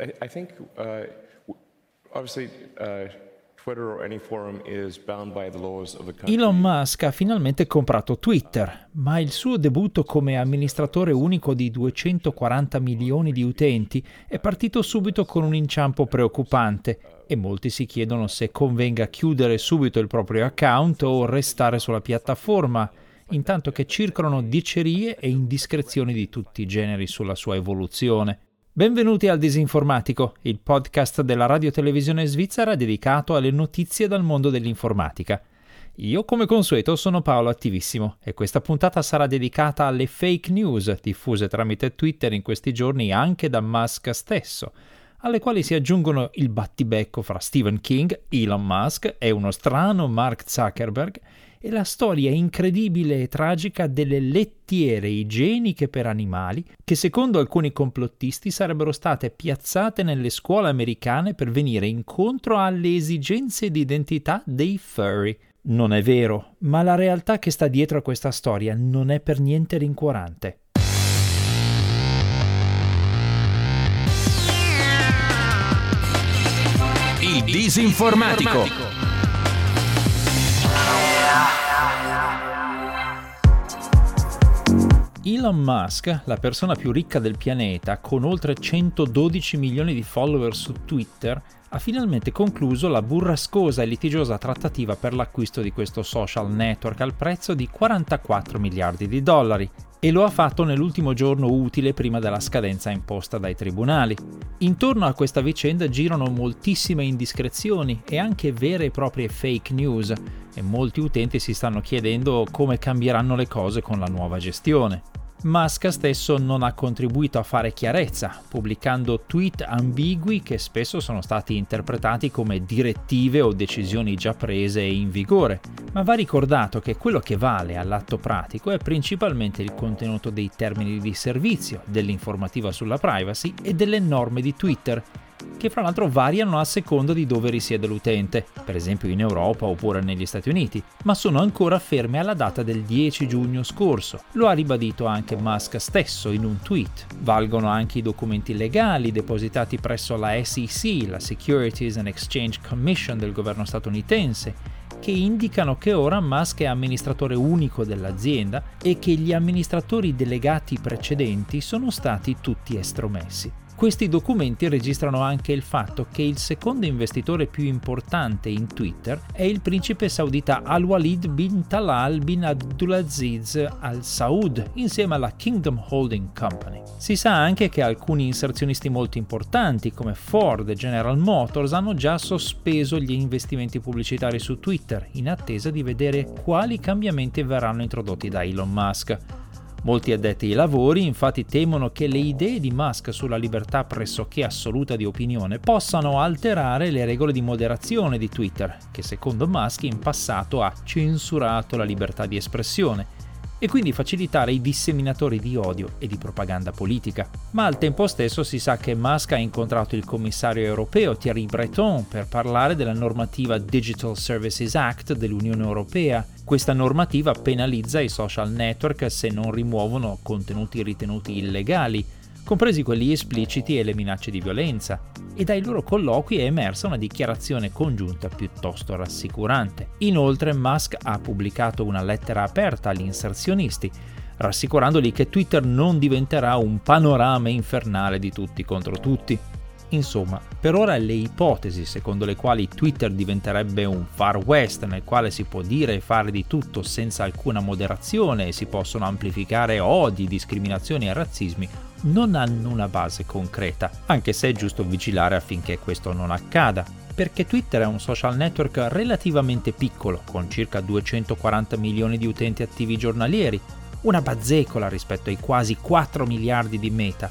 I, I think uh, obviously uh. Elon Musk ha finalmente comprato Twitter, ma il suo debutto come amministratore unico di 240 milioni di utenti è partito subito con un inciampo preoccupante e molti si chiedono se convenga chiudere subito il proprio account o restare sulla piattaforma, intanto che circolano dicerie e indiscrezioni di tutti i generi sulla sua evoluzione. Benvenuti al Disinformatico, il podcast della radio televisione svizzera dedicato alle notizie dal mondo dell'informatica. Io, come consueto, sono Paolo Attivissimo e questa puntata sarà dedicata alle fake news diffuse tramite Twitter in questi giorni anche da Musk stesso, alle quali si aggiungono il battibecco fra Stephen King, Elon Musk e uno strano Mark Zuckerberg è la storia incredibile e tragica delle lettiere igieniche per animali che secondo alcuni complottisti sarebbero state piazzate nelle scuole americane per venire incontro alle esigenze di identità dei furry. Non è vero, ma la realtà che sta dietro a questa storia non è per niente rincuorante. Il disinformatico. Elon Musk, la persona più ricca del pianeta, con oltre 112 milioni di follower su Twitter, ha finalmente concluso la burrascosa e litigiosa trattativa per l'acquisto di questo social network al prezzo di 44 miliardi di dollari e lo ha fatto nell'ultimo giorno utile prima della scadenza imposta dai tribunali. Intorno a questa vicenda girano moltissime indiscrezioni e anche vere e proprie fake news e molti utenti si stanno chiedendo come cambieranno le cose con la nuova gestione. Musk stesso non ha contribuito a fare chiarezza, pubblicando tweet ambigui che spesso sono stati interpretati come direttive o decisioni già prese e in vigore, ma va ricordato che quello che vale all'atto pratico è principalmente il contenuto dei termini di servizio, dell'informativa sulla privacy e delle norme di Twitter, che fra l'altro variano a seconda di dove risiede l'utente, per esempio in Europa oppure negli Stati Uniti, ma sono ancora ferme alla data del 10 giugno scorso. Lo ha ribadito anche Musk stesso in un tweet. Valgono anche i documenti legali depositati presso la SEC, la Securities and Exchange Commission del governo statunitense, che indicano che ora Musk è amministratore unico dell'azienda e che gli amministratori delegati precedenti sono stati tutti estromessi. Questi documenti registrano anche il fatto che il secondo investitore più importante in Twitter è il principe saudita Al-Walid bin Talal bin Abdulaziz Al Saud insieme alla Kingdom Holding Company. Si sa anche che alcuni inserzionisti molto importanti come Ford e General Motors hanno già sospeso gli investimenti pubblicitari su Twitter in attesa di vedere quali cambiamenti verranno introdotti da Elon Musk. Molti addetti ai lavori infatti temono che le idee di Musk sulla libertà pressoché assoluta di opinione possano alterare le regole di moderazione di Twitter, che secondo Musk in passato ha censurato la libertà di espressione e quindi facilitare i disseminatori di odio e di propaganda politica. Ma al tempo stesso si sa che Musk ha incontrato il commissario europeo Thierry Breton per parlare della normativa Digital Services Act dell'Unione Europea. Questa normativa penalizza i social network se non rimuovono contenuti ritenuti illegali compresi quelli espliciti e le minacce di violenza, e dai loro colloqui è emersa una dichiarazione congiunta piuttosto rassicurante. Inoltre Musk ha pubblicato una lettera aperta agli inserzionisti, rassicurandoli che Twitter non diventerà un panorama infernale di tutti contro tutti. Insomma, per ora le ipotesi secondo le quali Twitter diventerebbe un far west nel quale si può dire e fare di tutto senza alcuna moderazione e si possono amplificare odi, discriminazioni e razzismi non hanno una base concreta, anche se è giusto vigilare affinché questo non accada, perché Twitter è un social network relativamente piccolo, con circa 240 milioni di utenti attivi giornalieri, una bazzecola rispetto ai quasi 4 miliardi di Meta,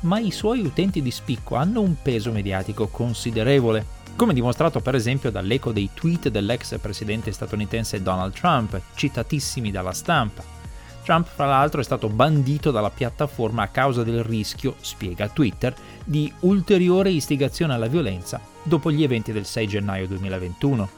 ma i suoi utenti di spicco hanno un peso mediatico considerevole, come dimostrato per esempio dall'eco dei tweet dell'ex presidente statunitense Donald Trump, citatissimi dalla stampa. Trump, fra l'altro, è stato bandito dalla piattaforma a causa del rischio, spiega Twitter, di ulteriore istigazione alla violenza dopo gli eventi del 6 gennaio 2021.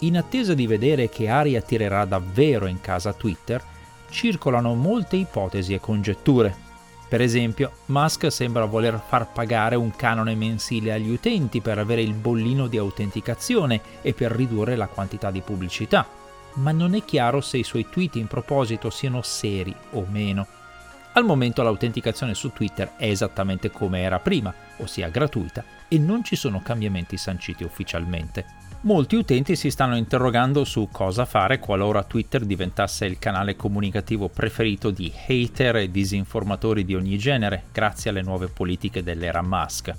In attesa di vedere che aria tirerà davvero in casa Twitter, circolano molte ipotesi e congetture. Per esempio, Musk sembra voler far pagare un canone mensile agli utenti per avere il bollino di autenticazione e per ridurre la quantità di pubblicità, ma non è chiaro se i suoi tweet in proposito siano seri o meno. Al momento l'autenticazione su Twitter è esattamente come era prima, ossia gratuita, e non ci sono cambiamenti sanciti ufficialmente. Molti utenti si stanno interrogando su cosa fare qualora Twitter diventasse il canale comunicativo preferito di hater e disinformatori di ogni genere, grazie alle nuove politiche dell'era Musk.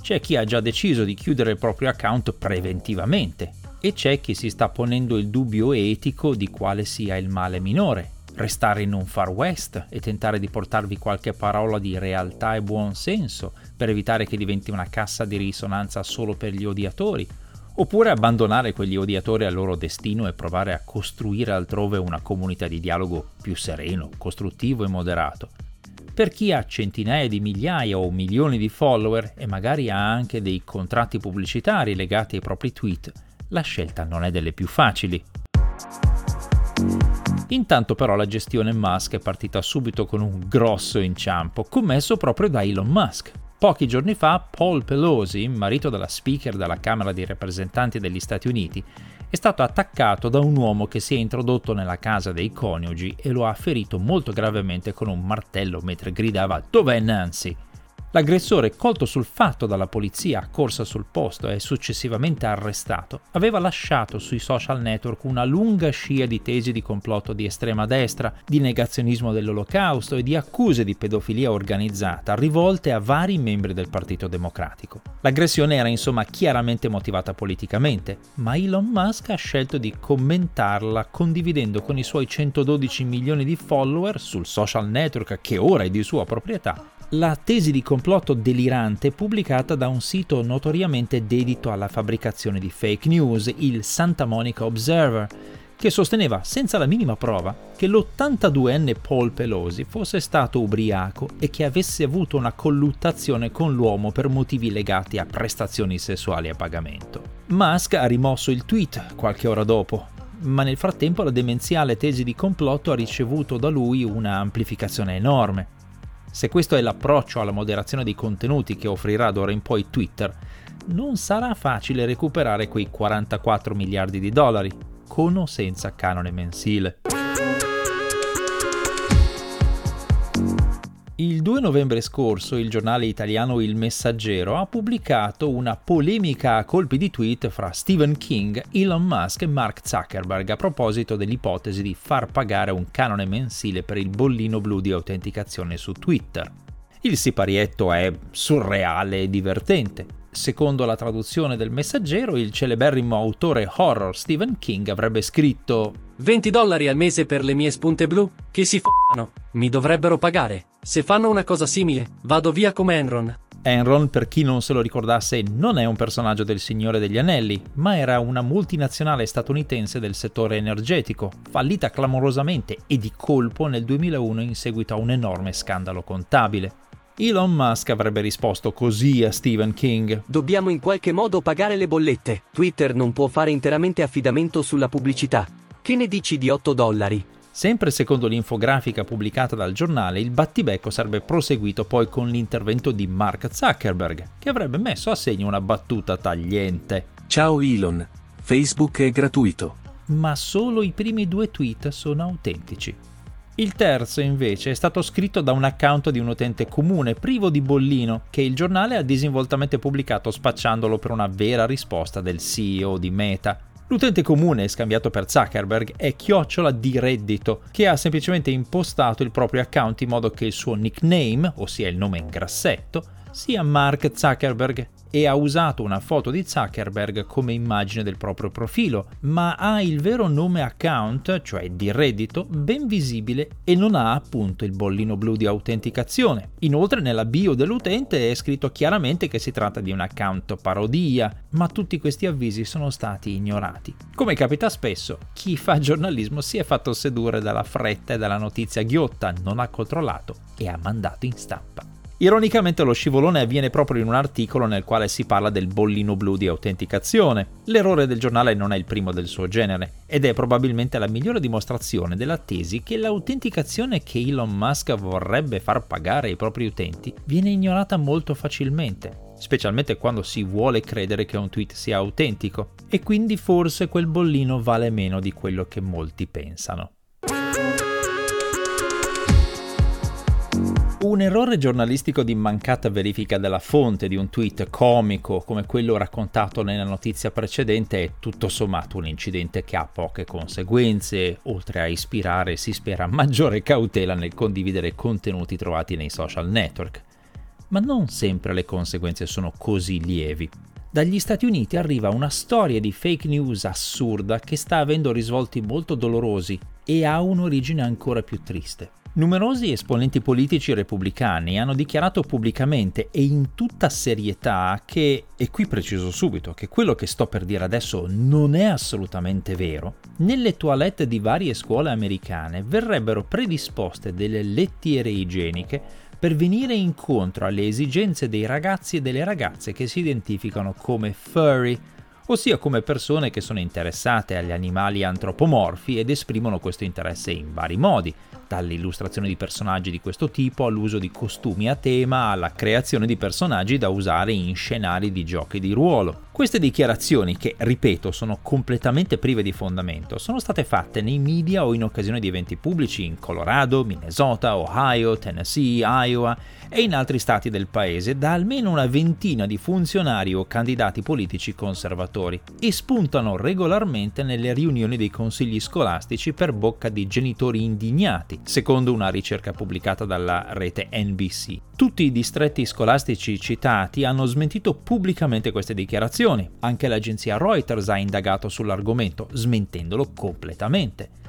C'è chi ha già deciso di chiudere il proprio account preventivamente e c'è chi si sta ponendo il dubbio etico di quale sia il male minore, restare in un far west e tentare di portarvi qualche parola di realtà e buon senso per evitare che diventi una cassa di risonanza solo per gli odiatori, oppure abbandonare quegli odiatori al loro destino e provare a costruire altrove una comunità di dialogo più sereno, costruttivo e moderato. Per chi ha centinaia di migliaia o milioni di follower e magari ha anche dei contratti pubblicitari legati ai propri tweet, la scelta non è delle più facili. Intanto però la gestione Musk è partita subito con un grosso inciampo, commesso proprio da Elon Musk. Pochi giorni fa Paul Pelosi, marito della speaker della Camera dei rappresentanti degli Stati Uniti, è stato attaccato da un uomo che si è introdotto nella casa dei coniugi e lo ha ferito molto gravemente con un martello mentre gridava Dov'è Nancy? L'aggressore, colto sul fatto dalla polizia accorsa sul posto e successivamente arrestato, aveva lasciato sui social network una lunga scia di tesi di complotto di estrema destra, di negazionismo dell'olocausto e di accuse di pedofilia organizzata rivolte a vari membri del Partito Democratico. L'aggressione era insomma chiaramente motivata politicamente, ma Elon Musk ha scelto di commentarla condividendo con i suoi 112 milioni di follower sul social network che ora è di sua proprietà la tesi di complotto delirante pubblicata da un sito notoriamente dedito alla fabbricazione di fake news, il Santa Monica Observer, che sosteneva senza la minima prova che l'82enne Paul Pelosi fosse stato ubriaco e che avesse avuto una colluttazione con l'uomo per motivi legati a prestazioni sessuali a pagamento. Musk ha rimosso il tweet qualche ora dopo, ma nel frattempo la demenziale tesi di complotto ha ricevuto da lui una amplificazione enorme. Se questo è l'approccio alla moderazione dei contenuti che offrirà d'ora in poi Twitter, non sarà facile recuperare quei 44 miliardi di dollari, con o senza canone mensile. Il 2 novembre scorso il giornale italiano Il Messaggero ha pubblicato una polemica a colpi di tweet fra Stephen King, Elon Musk e Mark Zuckerberg a proposito dell'ipotesi di far pagare un canone mensile per il bollino blu di autenticazione su Twitter. Il siparietto è surreale e divertente. Secondo la traduzione del messaggero, il celeberrimo autore horror Stephen King avrebbe scritto 20 dollari al mese per le mie spunte blu? Che si f***ano, mi dovrebbero pagare. Se fanno una cosa simile, vado via come Enron. Enron, per chi non se lo ricordasse, non è un personaggio del Signore degli Anelli, ma era una multinazionale statunitense del settore energetico, fallita clamorosamente e di colpo nel 2001 in seguito a un enorme scandalo contabile. Elon Musk avrebbe risposto così a Stephen King. Dobbiamo in qualche modo pagare le bollette. Twitter non può fare interamente affidamento sulla pubblicità. Che ne dici di 8 dollari? Sempre secondo l'infografica pubblicata dal giornale, il battibecco sarebbe proseguito poi con l'intervento di Mark Zuckerberg, che avrebbe messo a segno una battuta tagliente. Ciao Elon, Facebook è gratuito. Ma solo i primi due tweet sono autentici. Il terzo, invece, è stato scritto da un account di un utente comune, privo di bollino, che il giornale ha disinvoltamente pubblicato spacciandolo per una vera risposta del CEO di Meta. L'utente comune scambiato per Zuckerberg è chiocciola di reddito, che ha semplicemente impostato il proprio account in modo che il suo nickname, ossia il nome in grassetto, sia Mark Zuckerberg e ha usato una foto di Zuckerberg come immagine del proprio profilo, ma ha il vero nome account, cioè di reddito, ben visibile e non ha appunto il bollino blu di autenticazione. Inoltre nella bio dell'utente è scritto chiaramente che si tratta di un account parodia, ma tutti questi avvisi sono stati ignorati. Come capita spesso, chi fa giornalismo si è fatto sedurre dalla fretta e dalla notizia ghiotta, non ha controllato e ha mandato in stampa. Ironicamente lo scivolone avviene proprio in un articolo nel quale si parla del bollino blu di autenticazione. L'errore del giornale non è il primo del suo genere ed è probabilmente la migliore dimostrazione della tesi che l'autenticazione che Elon Musk vorrebbe far pagare ai propri utenti viene ignorata molto facilmente, specialmente quando si vuole credere che un tweet sia autentico e quindi forse quel bollino vale meno di quello che molti pensano. Un errore giornalistico di mancata verifica della fonte di un tweet comico come quello raccontato nella notizia precedente è tutto sommato un incidente che ha poche conseguenze, oltre a ispirare, si spera, maggiore cautela nel condividere contenuti trovati nei social network. Ma non sempre le conseguenze sono così lievi. Dagli Stati Uniti arriva una storia di fake news assurda che sta avendo risvolti molto dolorosi e ha un'origine ancora più triste. Numerosi esponenti politici repubblicani hanno dichiarato pubblicamente e in tutta serietà che, e qui preciso subito che quello che sto per dire adesso non è assolutamente vero, nelle toilette di varie scuole americane verrebbero predisposte delle lettiere igieniche per venire incontro alle esigenze dei ragazzi e delle ragazze che si identificano come furry, ossia come persone che sono interessate agli animali antropomorfi ed esprimono questo interesse in vari modi, dall'illustrazione di personaggi di questo tipo all'uso di costumi a tema alla creazione di personaggi da usare in scenari di giochi di ruolo. Queste dichiarazioni, che ripeto sono completamente prive di fondamento, sono state fatte nei media o in occasione di eventi pubblici in Colorado, Minnesota, Ohio, Tennessee, Iowa e in altri stati del paese da almeno una ventina di funzionari o candidati politici conservatori e spuntano regolarmente nelle riunioni dei consigli scolastici per bocca di genitori indignati, secondo una ricerca pubblicata dalla rete NBC. Tutti i distretti scolastici citati hanno smentito pubblicamente queste dichiarazioni, anche l'agenzia Reuters ha indagato sull'argomento, smentendolo completamente.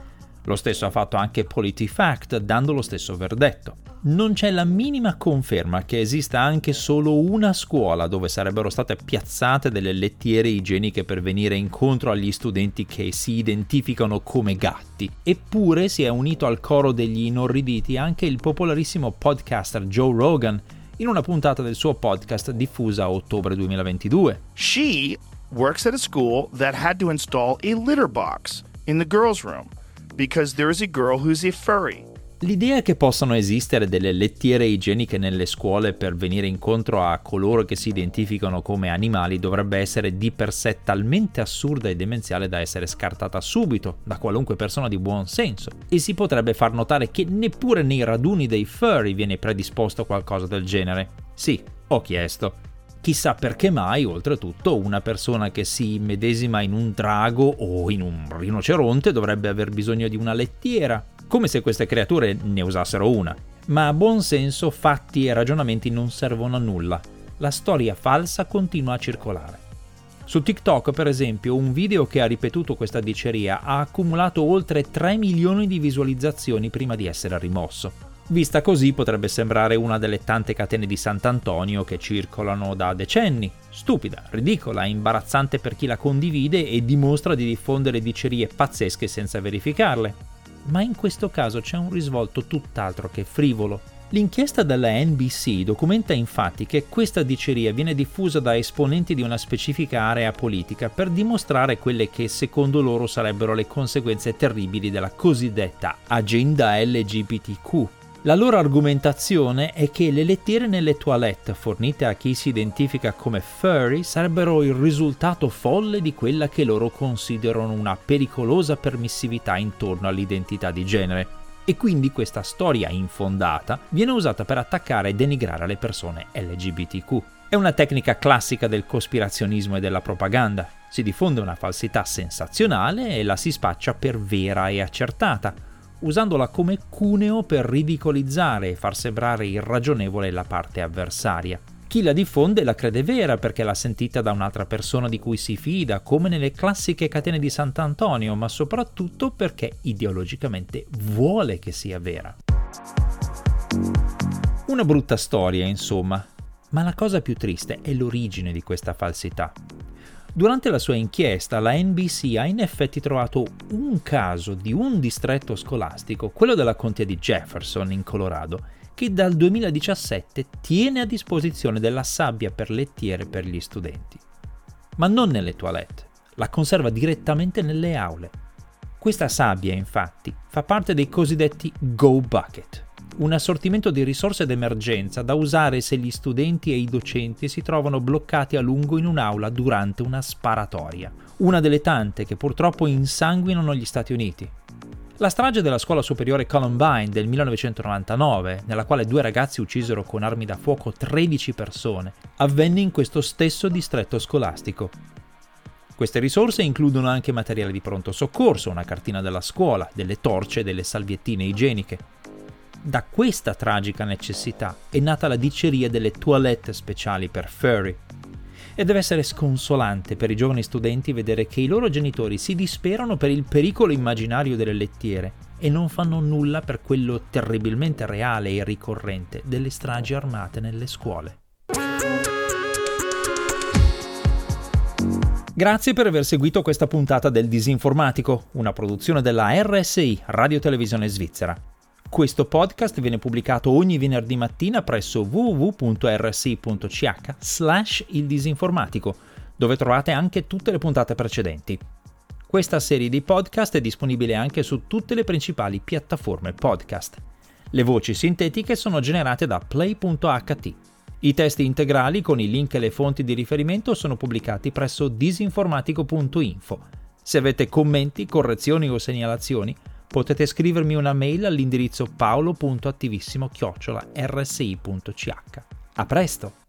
Lo stesso ha fatto anche PolitiFact, dando lo stesso verdetto. Non c'è la minima conferma che esista anche solo una scuola dove sarebbero state piazzate delle lettiere igieniche per venire incontro agli studenti che si identificano come gatti. Eppure si è unito al coro degli inorriditi anche il popolarissimo podcaster Joe Rogan in una puntata del suo podcast diffusa a ottobre 2022. She works at a school that had to install a litter box in the girls' room because there is a girl who's a furry. L'idea che possano esistere delle lettiere igieniche nelle scuole per venire incontro a coloro che si identificano come animali dovrebbe essere di per sé talmente assurda e demenziale da essere scartata subito da qualunque persona di buon senso e si potrebbe far notare che neppure nei raduni dei furry viene predisposto qualcosa del genere. Sì, ho chiesto. Chissà perché mai, oltretutto, una persona che si medesima in un drago o in un rinoceronte dovrebbe aver bisogno di una lettiera, come se queste creature ne usassero una. Ma a buon senso fatti e ragionamenti non servono a nulla. La storia falsa continua a circolare. Su TikTok, per esempio, un video che ha ripetuto questa diceria ha accumulato oltre 3 milioni di visualizzazioni prima di essere rimosso. Vista così potrebbe sembrare una delle tante catene di Sant'Antonio che circolano da decenni, stupida, ridicola, imbarazzante per chi la condivide e dimostra di diffondere dicerie pazzesche senza verificarle. Ma in questo caso c'è un risvolto tutt'altro che frivolo. L'inchiesta della NBC documenta infatti che questa diceria viene diffusa da esponenti di una specifica area politica per dimostrare quelle che secondo loro sarebbero le conseguenze terribili della cosiddetta agenda LGBTQ, la loro argomentazione è che le lettiere nelle toilette fornite a chi si identifica come furry sarebbero il risultato folle di quella che loro considerano una pericolosa permissività intorno all'identità di genere. E quindi questa storia infondata viene usata per attaccare e denigrare le persone LGBTQ. È una tecnica classica del cospirazionismo e della propaganda. Si diffonde una falsità sensazionale e la si spaccia per vera e accertata, usandola come cuneo per ridicolizzare e far sembrare irragionevole la parte avversaria. Chi la diffonde la crede vera perché l'ha sentita da un'altra persona di cui si fida, come nelle classiche catene di Sant'Antonio, ma soprattutto perché ideologicamente vuole che sia vera. Una brutta storia, insomma, ma la cosa più triste è l'origine di questa falsità. Durante la sua inchiesta la NBC ha in effetti trovato un caso di un distretto scolastico, quello della contea di Jefferson in Colorado, che dal 2017 tiene a disposizione della sabbia per lettiere per gli studenti. Ma non nelle toilette, la conserva direttamente nelle aule. Questa sabbia, infatti, fa parte dei cosiddetti Go Bucket, un assortimento di risorse d'emergenza da usare se gli studenti e i docenti si trovano bloccati a lungo in un'aula durante una sparatoria, una delle tante che purtroppo insanguinano gli Stati Uniti. La strage della scuola superiore Columbine del 1999, nella quale due ragazzi uccisero con armi da fuoco 13 persone, avvenne in questo stesso distretto scolastico. Queste risorse includono anche materiale di pronto soccorso, una cartina della scuola, delle torce e delle salviettine igieniche. Da questa tragica necessità è nata la diceria delle toilette speciali per furry. E deve essere sconsolante per i giovani studenti vedere che i loro genitori si disperano per il pericolo immaginario delle lettiere e non fanno nulla per quello terribilmente reale e ricorrente delle stragi armate nelle scuole. Grazie per aver seguito questa puntata del Disinformatico, una produzione della RSI, Radio Televisione Svizzera. Questo podcast viene pubblicato ogni venerdì mattina presso www.rsi.ch slash il disinformatico, dove trovate anche tutte le puntate precedenti. Questa serie di podcast è disponibile anche su tutte le principali piattaforme podcast. Le voci sintetiche sono generate da play.ht. I testi integrali con i link e le fonti di riferimento sono pubblicati presso disinformatico.info. Se avete commenti, correzioni o segnalazioni, potete scrivermi una mail all'indirizzo paolo.attivissimo-rsi.ch. A presto!